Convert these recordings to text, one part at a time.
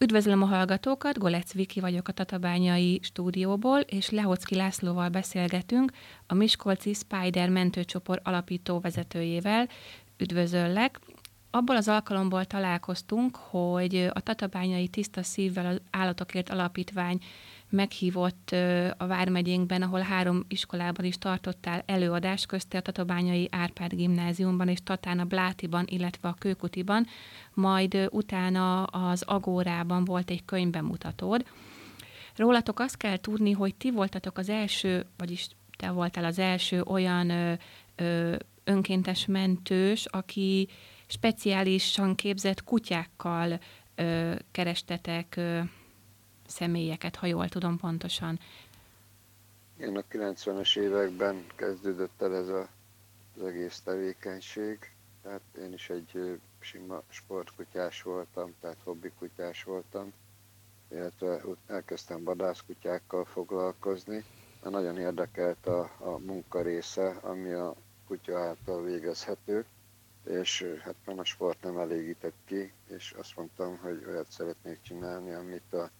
Üdvözlöm a hallgatókat, Golec Viki vagyok a Tatabányai stúdióból, és Lehocki Lászlóval beszélgetünk, a Miskolci Spider mentőcsoport alapító vezetőjével. Üdvözöllek! Abból az alkalomból találkoztunk, hogy a Tatabányai Tiszta Szívvel az Állatokért Alapítvány meghívott a Vármegyénkben, ahol három iskolában is tartottál előadást, közte a Tatabányai Árpád gimnáziumban és Tatán a Blátiban, illetve a Kőkutiban, majd utána az Agórában volt egy könyvbemutatód. Rólatok azt kell tudni, hogy ti voltatok az első, vagyis te voltál az első olyan ö, ö, önkéntes mentős, aki speciálisan képzett kutyákkal ö, kerestetek ö, személyeket, ha jól tudom pontosan. Igen, a 90-es években kezdődött el ez a, az egész tevékenység. Tehát én is egy sima sportkutyás voltam, tehát hobbikutyás voltam, illetve elkezdtem vadászkutyákkal foglalkozni, mert nagyon érdekelt a, a munka része, ami a kutya által végezhető, és hát nem a sport nem elégített ki, és azt mondtam, hogy olyat szeretnék csinálni, amit a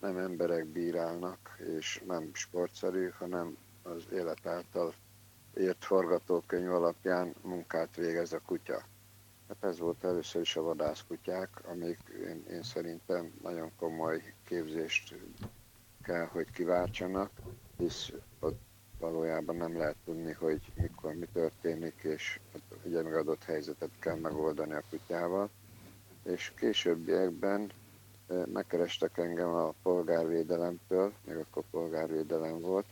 nem emberek bírálnak, és nem sportszerű, hanem az élet által ért forgatókönyv alapján munkát végez a kutya. Hát ez volt először is a vadászkutyák, amik én, én szerintem nagyon komoly képzést kell, hogy kiváltsanak, hisz ott valójában nem lehet tudni, hogy mikor mi történik, és ugye megadott helyzetet kell megoldani a kutyával. És későbbiekben megkerestek engem a polgárvédelemtől, még akkor polgárvédelem volt,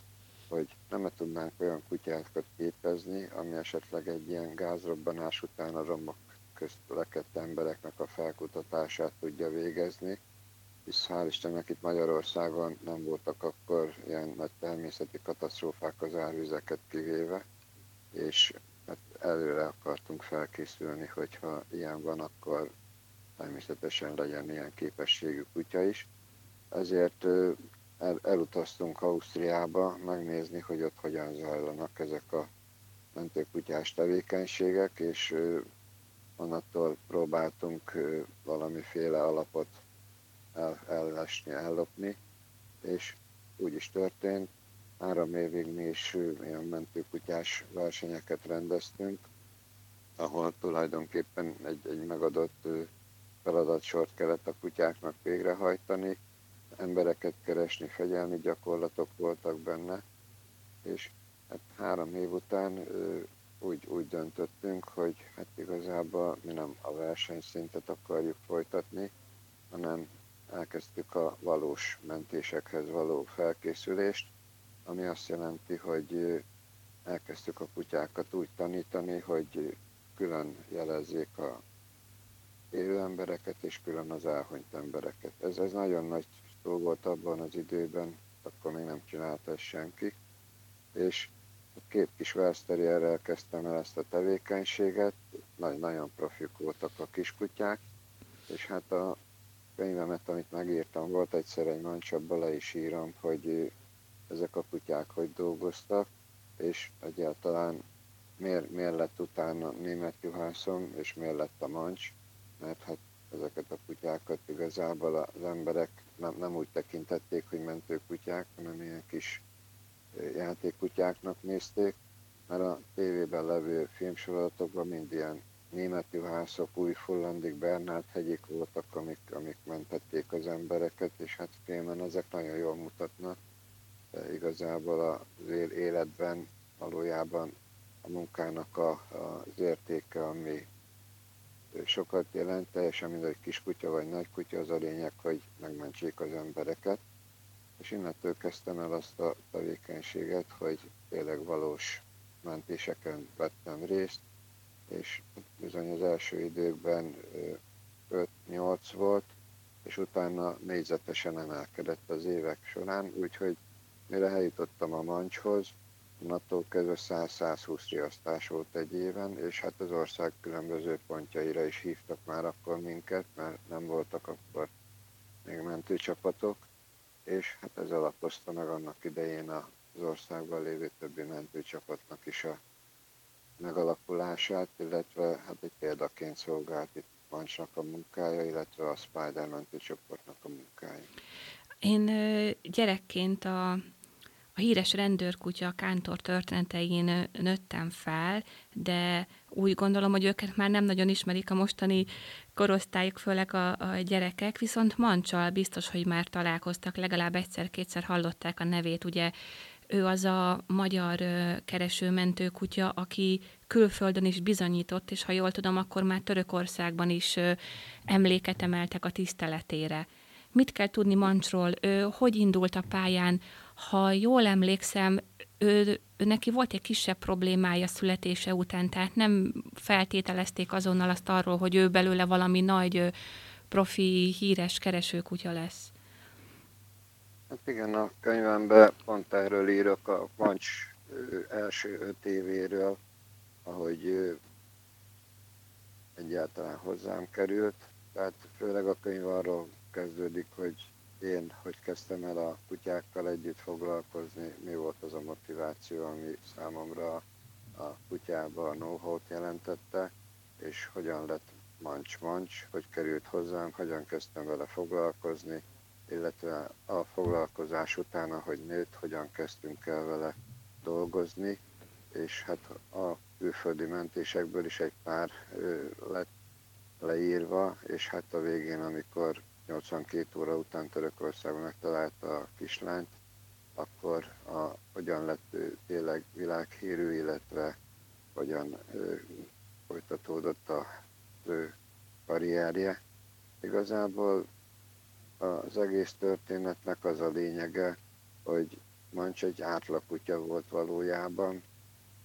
hogy nem -e tudnánk olyan kutyákat képezni, ami esetleg egy ilyen gázrobbanás után a romok közt lekett embereknek a felkutatását tudja végezni, hisz hál' Istennek itt Magyarországon nem voltak akkor ilyen nagy természeti katasztrófák az árvizeket kivéve, és hát előre akartunk felkészülni, hogyha ilyen van, akkor természetesen legyen ilyen képességű kutya is. Ezért el, elutaztunk Ausztriába megnézni, hogy ott hogyan zajlanak ezek a mentőkutyás tevékenységek, és onnantól próbáltunk valamiféle alapot el, ellesni, ellopni, és úgy is történt. Három évig mi is ilyen mentőkutyás versenyeket rendeztünk, ahol tulajdonképpen egy, egy megadott feladatsort kellett a kutyáknak végrehajtani, embereket keresni, fegyelmi gyakorlatok voltak benne, és hát három év után úgy, úgy döntöttünk, hogy hát igazából mi nem a versenyszintet akarjuk folytatni, hanem elkezdtük a valós mentésekhez való felkészülést, ami azt jelenti, hogy elkezdtük a kutyákat úgy tanítani, hogy külön jelezzék a élő embereket és külön az elhunyt embereket. Ez, ez nagyon nagy szó volt abban az időben, akkor még nem csinálta ezt senki. És két kis Wersterjerrel kezdtem el ezt a tevékenységet, Nagy, nagyon profik voltak a kiskutyák, és hát a könyvemet, amit megírtam, volt egyszer egy mancsabba le is írom, hogy ezek a kutyák hogy dolgoztak, és egyáltalán miért, miért lett utána német juhászom, és miért lett a mancs, mert hát ezeket a kutyákat igazából az emberek nem, nem úgy tekintették, hogy mentőkutyák, hanem ilyen kis játékkutyáknak nézték, mert a tévében levő filmsorozatokban mind ilyen német juhászok, új fullandik, Bernát hegyik voltak, amik, amik mentették az embereket, és hát filmen ezek nagyon jól mutatnak. De igazából az életben valójában a munkának a, az értéke, ami sokat jelent, teljesen mindegy kiskutya vagy nagy kutya, az a lényeg, hogy megmentsék az embereket. És innentől kezdtem el azt a tevékenységet, hogy tényleg valós mentéseken vettem részt, és bizony az első időkben 5-8 volt, és utána négyzetesen emelkedett az évek során, úgyhogy mire eljutottam a mancshoz, Onnantól kezdve 100-120 riasztás volt egy éven, és hát az ország különböző pontjaira is hívtak már akkor minket, mert nem voltak akkor még mentőcsapatok, és hát ez alapozta meg annak idején az országban lévő többi mentőcsapatnak is a megalakulását, illetve hát egy példaként szolgált itt Mancsnak a munkája, illetve a Spider mentőcsoportnak a munkáim. Én gyerekként a, a híres rendőrkutya Kántor történetein nőttem fel, de úgy gondolom, hogy őket már nem nagyon ismerik a mostani korosztályok, főleg a, a gyerekek, viszont Mancsal biztos, hogy már találkoztak, legalább egyszer-kétszer hallották a nevét, ugye ő az a magyar keresőmentő kutya, aki külföldön is bizonyított, és ha jól tudom, akkor már Törökországban is emléket emeltek a tiszteletére. Mit kell tudni Mancsról? Ő hogy indult a pályán? Ha jól emlékszem, ő, ő neki volt egy kisebb problémája születése után, tehát nem feltételezték azonnal azt arról, hogy ő belőle valami nagy profi, híres keresőkutya lesz. Hát igen, a könyvemben pont erről írok a Mancs első öt évéről, ahogy egyáltalán hozzám került. Tehát főleg a könyv arról kezdődik, hogy én hogy kezdtem el a kutyákkal együtt foglalkozni, mi volt az a motiváció, ami számomra a kutyába a know-how-t jelentette, és hogyan lett mancs-mancs, hogy került hozzám, hogyan kezdtem vele foglalkozni, illetve a foglalkozás után, ahogy nőtt, hogyan kezdtünk el vele dolgozni, és hát a külföldi mentésekből is egy pár lett leírva, és hát a végén, amikor 82 óra után Törökországban megtalálta a kislányt, akkor a, hogyan lett ő tényleg világhírű, illetve hogyan ő, folytatódott a ő karrierje. Igazából az egész történetnek az a lényege, hogy Mancs egy átlagkutya volt valójában,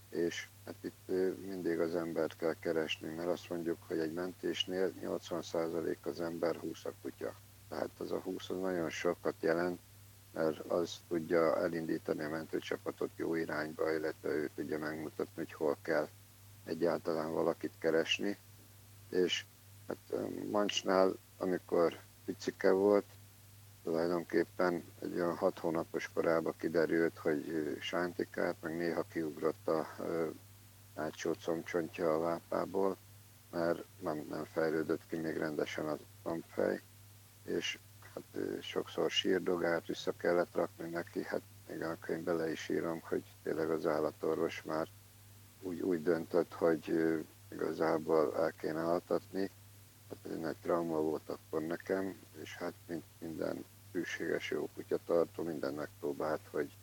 és hát itt mindig az embert kell keresni, mert azt mondjuk, hogy egy mentésnél 80% az ember 20 a kutya. Tehát az a 20 az nagyon sokat jelent, mert az tudja elindítani a mentőcsapatot jó irányba, illetve ő tudja megmutatni, hogy hol kell egyáltalán valakit keresni. És hát Mancsnál, amikor picike volt, tulajdonképpen egy olyan hat hónapos korában kiderült, hogy sántikát, meg néha kiugrott a hátsó combcsontja a lápából, mert nem, nem fejlődött ki még rendesen a combfej, és hát sokszor sírdogált, vissza kellett rakni neki, hát még a könyvbe le is írom, hogy tényleg az állatorvos már úgy, úgy döntött, hogy igazából el kéne altatni, Hát ez egy nagy trauma volt akkor nekem, és hát mint minden hűséges jó kutya tartó, minden megpróbált, hogy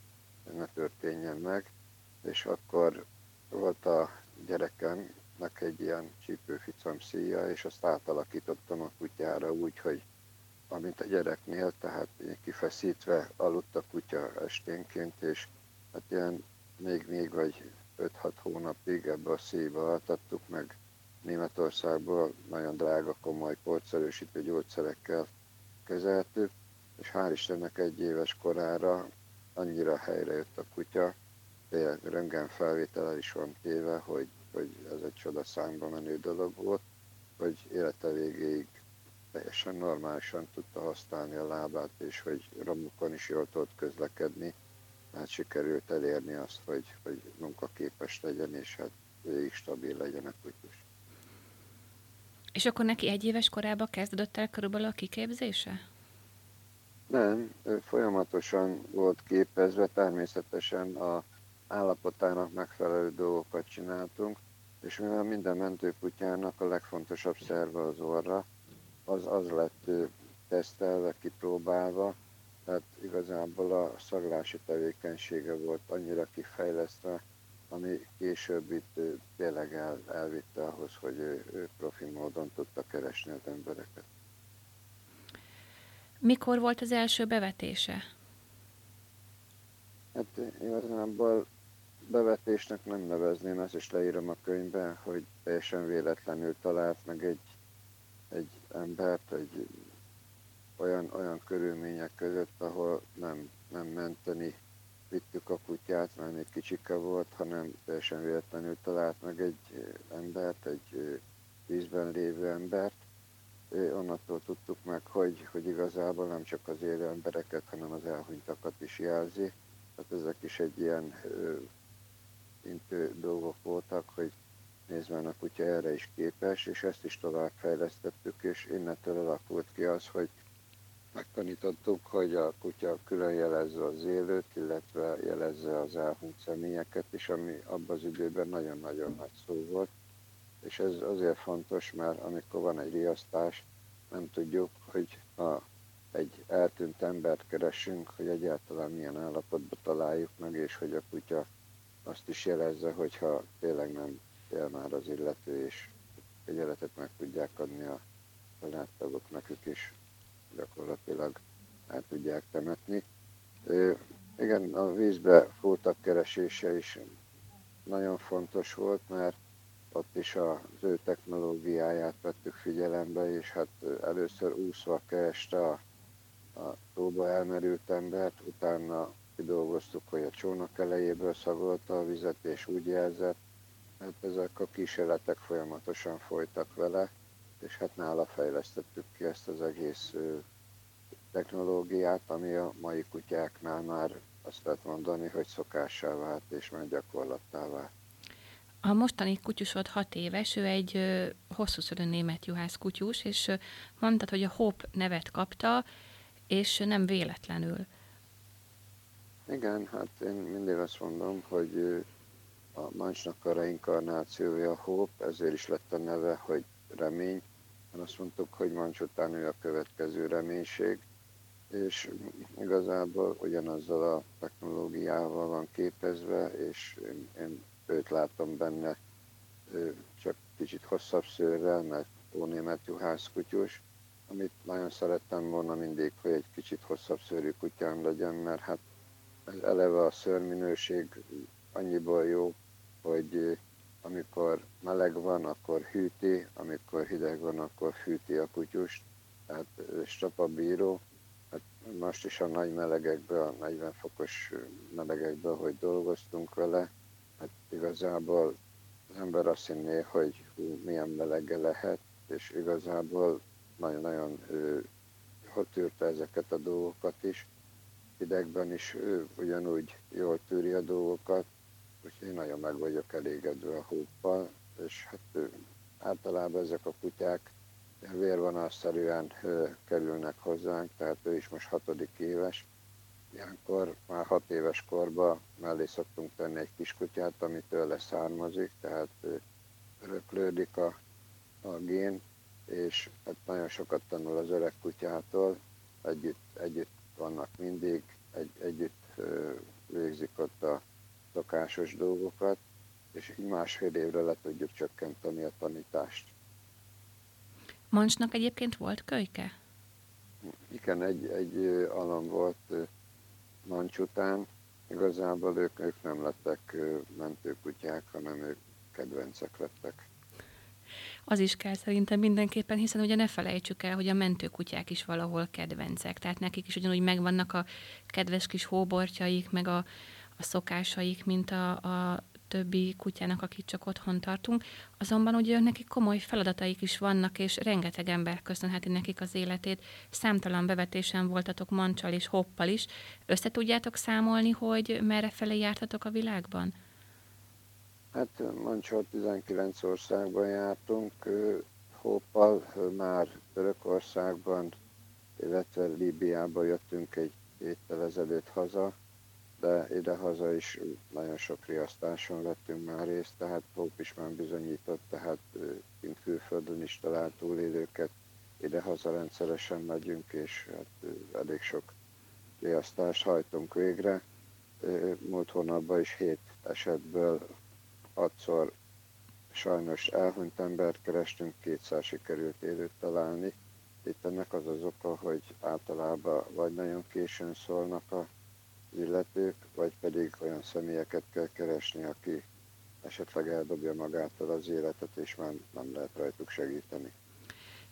ne történjen meg. És akkor volt a gyerekemnek egy ilyen csípőficam szíja, és azt átalakítottam a kutyára úgy, hogy amint a gyereknél, tehát kifeszítve aludt a kutya esténként, és hát ilyen még, még vagy 5-6 hónapig ebbe a szíjba altattuk meg. Németországból nagyon drága, komoly porszerősítő gyógyszerekkel kezeltük, és hál' Istennek egy éves korára annyira helyre jött a kutya, röntgen felvétele is van téve, hogy, hogy ez egy csoda számba menő dolog volt, hogy élete végéig teljesen normálisan tudta használni a lábát, és hogy romokon is jól tudott közlekedni, hát sikerült elérni azt, hogy, hogy munkaképes legyen, és hát végig stabil legyen a kutyus. És akkor neki egy éves korában kezdődött el körülbelül a kiképzése? Nem, folyamatosan volt képezve, természetesen a állapotának megfelelő dolgokat csináltunk, és mivel minden mentőkutyának a legfontosabb szerve az orra, az, az lett tesztelve, kipróbálva, tehát igazából a szaglási tevékenysége volt annyira kifejlesztve, ami később itt tényleg el, elvitte ahhoz, hogy ő, ő profi módon tudta keresni az embereket. Mikor volt az első bevetése? Hát igazából bevetésnek nem nevezném, ezt is leírom a könyvben, hogy teljesen véletlenül talált meg egy, egy embert, egy olyan, olyan körülmények között, ahol nem, nem menteni vittük a kutyát, mert még kicsike volt, hanem teljesen véletlenül talált meg egy embert, egy vízben lévő embert. Onnantól tudtuk meg, hogy, hogy igazából nem csak az élő embereket, hanem az elhunytakat is jelzi. Tehát ezek is egy ilyen intő dolgok voltak, hogy nézve a kutya erre is képes, és ezt is tovább fejlesztettük, és innentől alakult ki az, hogy megtanítottuk, hogy a kutya külön jelezze az élőt, illetve jelezze az elhunyt személyeket, és ami abban az időben nagyon-nagyon nagy szó volt. És ez azért fontos, mert amikor van egy riasztás, nem tudjuk, hogy ha egy eltűnt embert keresünk, hogy egyáltalán milyen állapotban találjuk meg, és hogy a kutya azt is jelezze, hogyha tényleg nem él már az illető, és egyenletet meg tudják adni a családtagok nekük is gyakorlatilag el tudják temetni. Igen, a vízbe fúltak keresése is nagyon fontos volt, mert ott is az ő technológiáját vettük figyelembe, és hát először úszva kereste a, a tóba elmerült embert, utána kidolgoztuk, hogy a csónak elejéből szagolta a vizet, és úgy jelzett, hát ezek a kísérletek folyamatosan folytak vele, és hát nála fejlesztettük ki ezt az egész technológiát, ami a mai kutyáknál már azt lehet mondani, hogy szokássá vált, és már gyakorlattá vált. A mostani kutyusod hat éves, ő egy ö, hosszúszörű német juhász kutyus, és ö, mondtad, hogy a Hope nevet kapta, és nem véletlenül. Igen, hát én mindig azt mondom, hogy a Mancsnak a reinkarnációja a Hope, ezért is lett a neve, hogy remény. Azt mondtuk, hogy Mancs után ő a következő reménység, és igazából ugyanazzal a technológiával van képezve, és én, én őt látom benne csak kicsit hosszabb szőrrel, mert ónémet juhász kutyus, amit nagyon szerettem volna mindig, hogy egy kicsit hosszabb szőrű kutyám legyen, mert hát eleve a szőrminőség annyiból jó, hogy amikor meleg van, akkor hűti, amikor hideg van, akkor fűti a kutyust, tehát bíró. Hát most is a nagy melegekben, a 40 fokos melegekben, hogy dolgoztunk vele, hát igazából az ember azt hinné, hogy hú, milyen melege lehet, és igazából nagyon-nagyon tűrte ezeket a dolgokat is. Hidegben is ő ugyanúgy jól tűri a dolgokat, úgyhogy én nagyon meg vagyok elégedve a hóppal, és hát általában ezek a kutyák vérvonalszerűen kerülnek hozzánk, tehát ő is most hatodik éves. Ilyenkor már hat éves korban mellé szoktunk tenni egy kiskutyát, ami tőle származik, tehát öröklődik a, a gén, és hát nagyon sokat tanul az öreg kutyától, együtt, együtt vannak mindig, egy, együtt végzik ott a szokásos dolgokat, és így másfél évre le tudjuk csökkenteni a tanítást. Mancsnak egyébként volt kölyke? Igen, egy, egy alam volt Mancs után. Igazából ők, ők nem lettek mentőkutyák, hanem ők kedvencek lettek. Az is kell szerintem mindenképpen, hiszen ugye ne felejtsük el, hogy a mentőkutyák is valahol kedvencek. Tehát nekik is ugyanúgy megvannak a kedves kis hóbortjaik, meg a, a szokásaik, mint a, a többi kutyának, akit csak otthon tartunk. Azonban ugye nekik komoly feladataik is vannak, és rengeteg ember köszönheti nekik az életét. Számtalan bevetésen voltatok mancsal és hoppal is. Össze tudjátok számolni, hogy merre felé jártatok a világban? Hát mancsal 19 országban jártunk, hoppal már Törökországban, illetve Líbiába jöttünk egy héttel ezelőtt haza, de idehaza is nagyon sok riasztáson vettünk már részt, tehát Hope is már bizonyított, tehát kint külföldön is talált túlélőket, idehaza rendszeresen megyünk, és hát elég sok riasztást hajtunk végre. Múlt hónapban is hét esetből hatszor sajnos elhunyt embert kerestünk, kétszer sikerült élőt találni. Itt ennek az az oka, hogy általában vagy nagyon későn szólnak a illetők, vagy pedig olyan személyeket kell keresni, aki esetleg eldobja magától az életet, és már nem lehet rajtuk segíteni.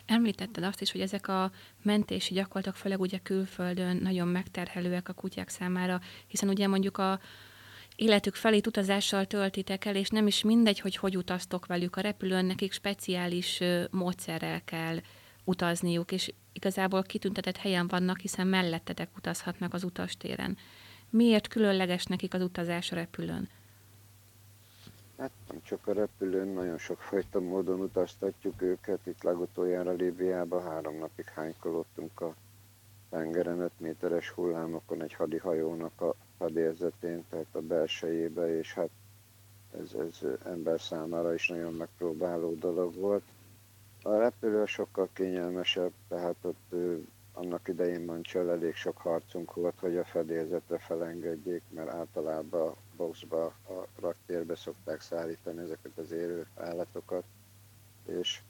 Említetted azt is, hogy ezek a mentési gyakorlatok, főleg ugye külföldön nagyon megterhelőek a kutyák számára, hiszen ugye mondjuk a életük felé utazással töltitek el, és nem is mindegy, hogy hogy utaztok velük. A repülőn nekik speciális módszerrel kell utazniuk, és igazából kitüntetett helyen vannak, hiszen mellettetek utazhatnak az utastéren. Miért különleges nekik az utazás a repülőn? Hát nem csak a repülőn, nagyon sok fajta módon utaztatjuk őket. Itt legutoljára Líbiában három napig hánykolottunk a tengeren 5 méteres hullámokon egy hadihajónak a fedélzetén, tehát a belsejébe, és hát ez, ez ember számára is nagyon megpróbáló dolog volt. A repülő sokkal kényelmesebb, tehát ott annak idején Mancsal elég sok harcunk volt, hogy a fedélzetre felengedjék, mert általában a boxba, a raktérbe szokták szállítani ezeket az érő állatokat, és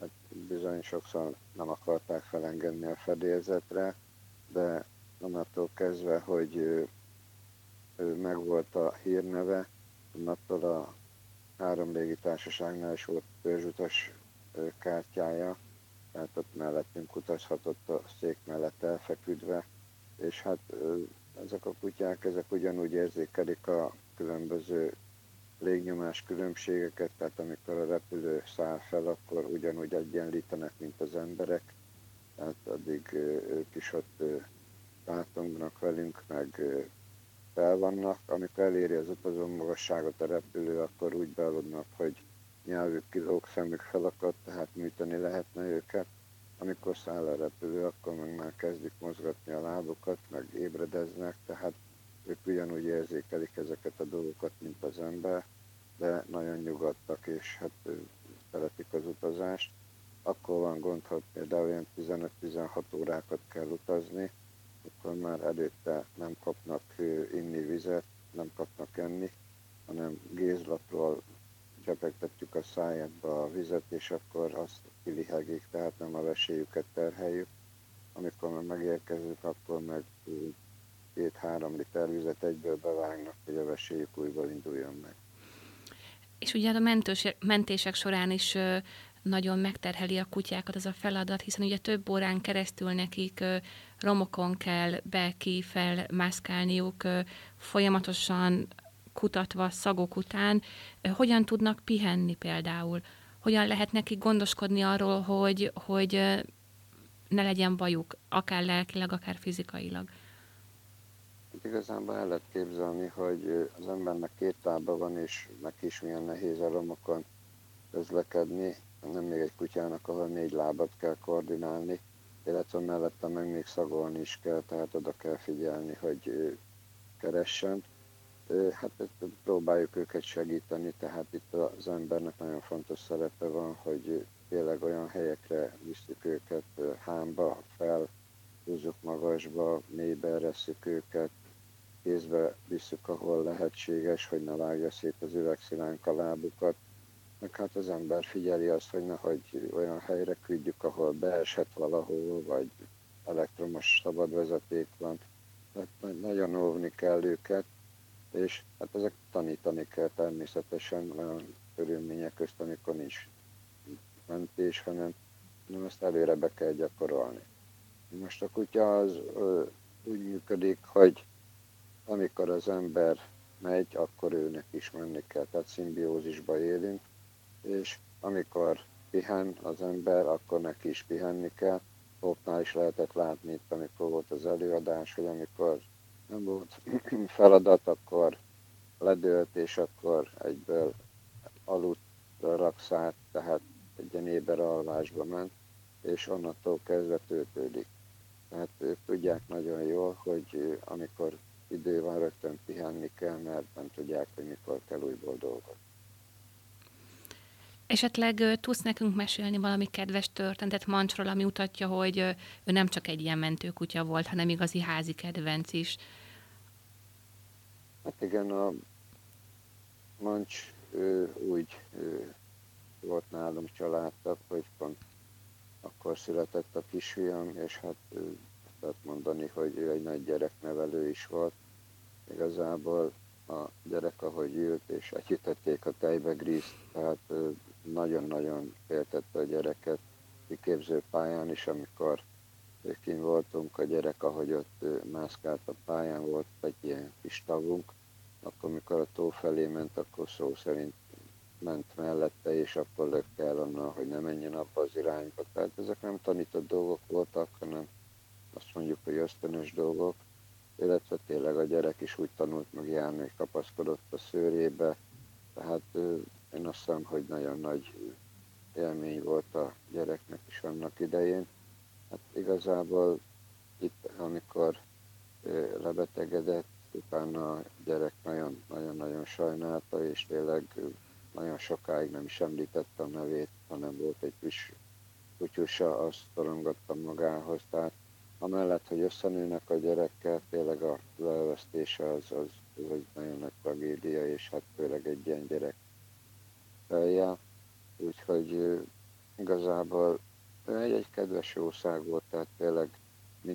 hát bizony sokszor nem akarták felengedni a fedélzetre, de onnantól kezdve, hogy megvolt a hírneve, onnantól a három légitársaságnál is volt törzsutas kártyája, tehát ott mellettünk utazhatott a szék mellett elfeküdve, és hát ezek a kutyák, ezek ugyanúgy érzékelik a különböző légnyomás különbségeket, tehát amikor a repülő száll fel, akkor ugyanúgy egyenlítenek, mint az emberek, tehát addig ők is ott átongnak velünk, meg fel vannak. Amikor eléri az utazó magasságot a repülő, akkor úgy bealudnak, hogy nyelvük kilóg, szemük felakadt, tehát műteni lehetne őket. Amikor száll a repülő, akkor meg már kezdik mozgatni a lábukat, meg ébredeznek, tehát ők ugyanúgy érzékelik ezeket a dolgokat, mint az ember, de nagyon nyugodtak, és hát szeretik az utazást. Akkor van gond, hogy például olyan 15-16 órákat kell utazni, akkor már előtte nem kapnak inni vizet, nem kapnak enni, hanem gézlapról csepegtetjük a szájukba a vizet, és akkor azt kilihegik, tehát nem a veséjüket terheljük. Amikor már megérkezünk, akkor meg két-három liter vizet egyből bevágnak, hogy a veséjük újból induljon meg. És ugye a mentős, mentések során is nagyon megterheli a kutyákat az a feladat, hiszen ugye több órán keresztül nekik romokon kell be-ki felmászkálniuk, folyamatosan kutatva szagok után, hogyan tudnak pihenni például? Hogyan lehet nekik gondoskodni arról, hogy, hogy ne legyen bajuk, akár lelkileg, akár fizikailag? Igazából el lehet képzelni, hogy az embernek két lába van, és neki is milyen nehéz a romokon közlekedni. Nem még egy kutyának, ahol négy lábat kell koordinálni, illetve mellette meg még szagolni is kell, tehát oda kell figyelni, hogy keressen hát próbáljuk őket segíteni, tehát itt az embernek nagyon fontos szerepe van, hogy tényleg olyan helyekre visszük őket, hámba fel, húzzuk magasba, mélybe ereszük őket, kézbe visszük, ahol lehetséges, hogy ne vágja szét az üvegszilánk a lábukat. Meg hát az ember figyeli azt, hogy nehogy olyan helyre küldjük, ahol beesett valahol, vagy elektromos szabad vezeték van. Tehát nagyon óvni kell őket, és hát ezek tanítani kell természetesen olyan körülmények közt, amikor nincs mentés, hanem nem ezt előre be kell gyakorolni. Most a kutya az ö, úgy működik, hogy amikor az ember megy, akkor őnek is menni kell, tehát szimbiózisba élünk, és amikor pihen az ember, akkor neki is pihenni kell. Hoppnál is lehetett látni itt, amikor volt az előadás, hogy amikor nem volt feladat, akkor ledőlt, és akkor egyből aludt rakszát, tehát egy ilyen éber alvásba ment, és onnantól kezdve töltődik. Tehát ők tudják nagyon jól, hogy amikor idő van, rögtön pihenni kell, mert nem tudják, hogy mikor kell újból dolgozni. Esetleg tudsz nekünk mesélni valami kedves történetet Mancsról, ami mutatja, hogy ő nem csak egy ilyen mentőkutya volt, hanem igazi házi kedvenc is. Hát igen, a Mancs ő, úgy ő, volt nálunk családtag, hogy pont akkor született a kisfiam, és hát ő, lehet mondani, hogy ő egy nagy gyereknevelő is volt. Igazából a gyerek, ahogy ült, és együttették a tejbe grízt, tehát nagyon-nagyon féltette a gyereket kiképző pályán is, amikor kint voltunk, a gyerek, ahogy ott mászkált a pályán, volt egy ilyen kis tavunk, akkor mikor a tó felé ment, akkor szó szerint ment mellette, és akkor lökte el onnan, hogy ne menjen abba az irányba. Tehát ezek nem tanított dolgok voltak, hanem azt mondjuk, hogy ösztönös dolgok, illetve tényleg a gyerek is úgy tanult meg járni, hogy kapaszkodott a szőrébe, tehát én azt hiszem, hogy nagyon nagy élmény volt a gyereknek is annak idején. Hát igazából itt, amikor lebetegedett, utána a gyerek nagyon-nagyon sajnálta, és tényleg nagyon sokáig nem is említette a nevét, hanem volt egy kis kutyusa, azt szorongattam magához. Tehát amellett, hogy összenőnek a gyerekkel, tényleg a elvesztése az, az, az egy nagyon nagy tragédia, és hát főleg egy ilyen gyerek feljel. Úgyhogy igazából egy, egy kedves jószág volt, tehát tényleg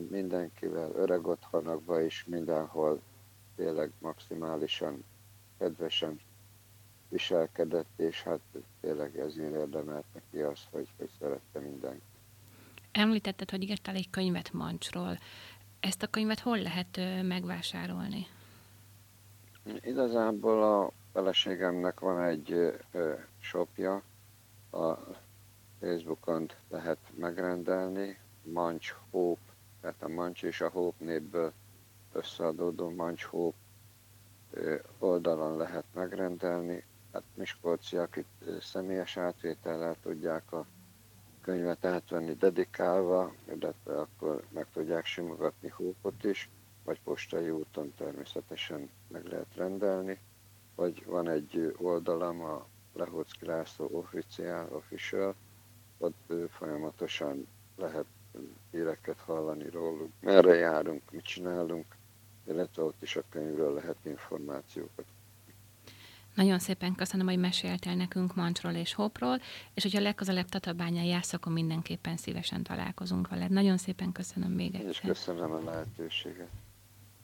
mindenkivel, öreg otthonokban is mindenhol tényleg maximálisan kedvesen viselkedett, és hát tényleg ezért érdemelt neki azt, hogy, hogy szerette mindenki. Említetted, hogy írtál egy könyvet Mancsról. Ezt a könyvet hol lehet megvásárolni? Igazából a feleségemnek van egy shopja, a Facebookon lehet megrendelni, Mancs Hope, tehát a Mancs és a Hope névből összeadódó Mancs Hope oldalon lehet megrendelni. Hát Miskolciak itt személyes átvétellel tudják a könyvet átvenni dedikálva, illetve akkor meg tudják simogatni hópot is, vagy postai úton természetesen meg lehet rendelni, vagy van egy oldalam, a Lehocki László Official, Official, ott folyamatosan lehet híreket hallani róluk, merre járunk, mit csinálunk, illetve ott is a könyvről lehet információkat nagyon szépen köszönöm, hogy meséltél nekünk Mancsról és Hopról, és hogyha legközelebb Tatabányán jársz, akkor mindenképpen szívesen találkozunk veled. Nagyon szépen köszönöm még egyszer. És köszönöm a lehetőséget.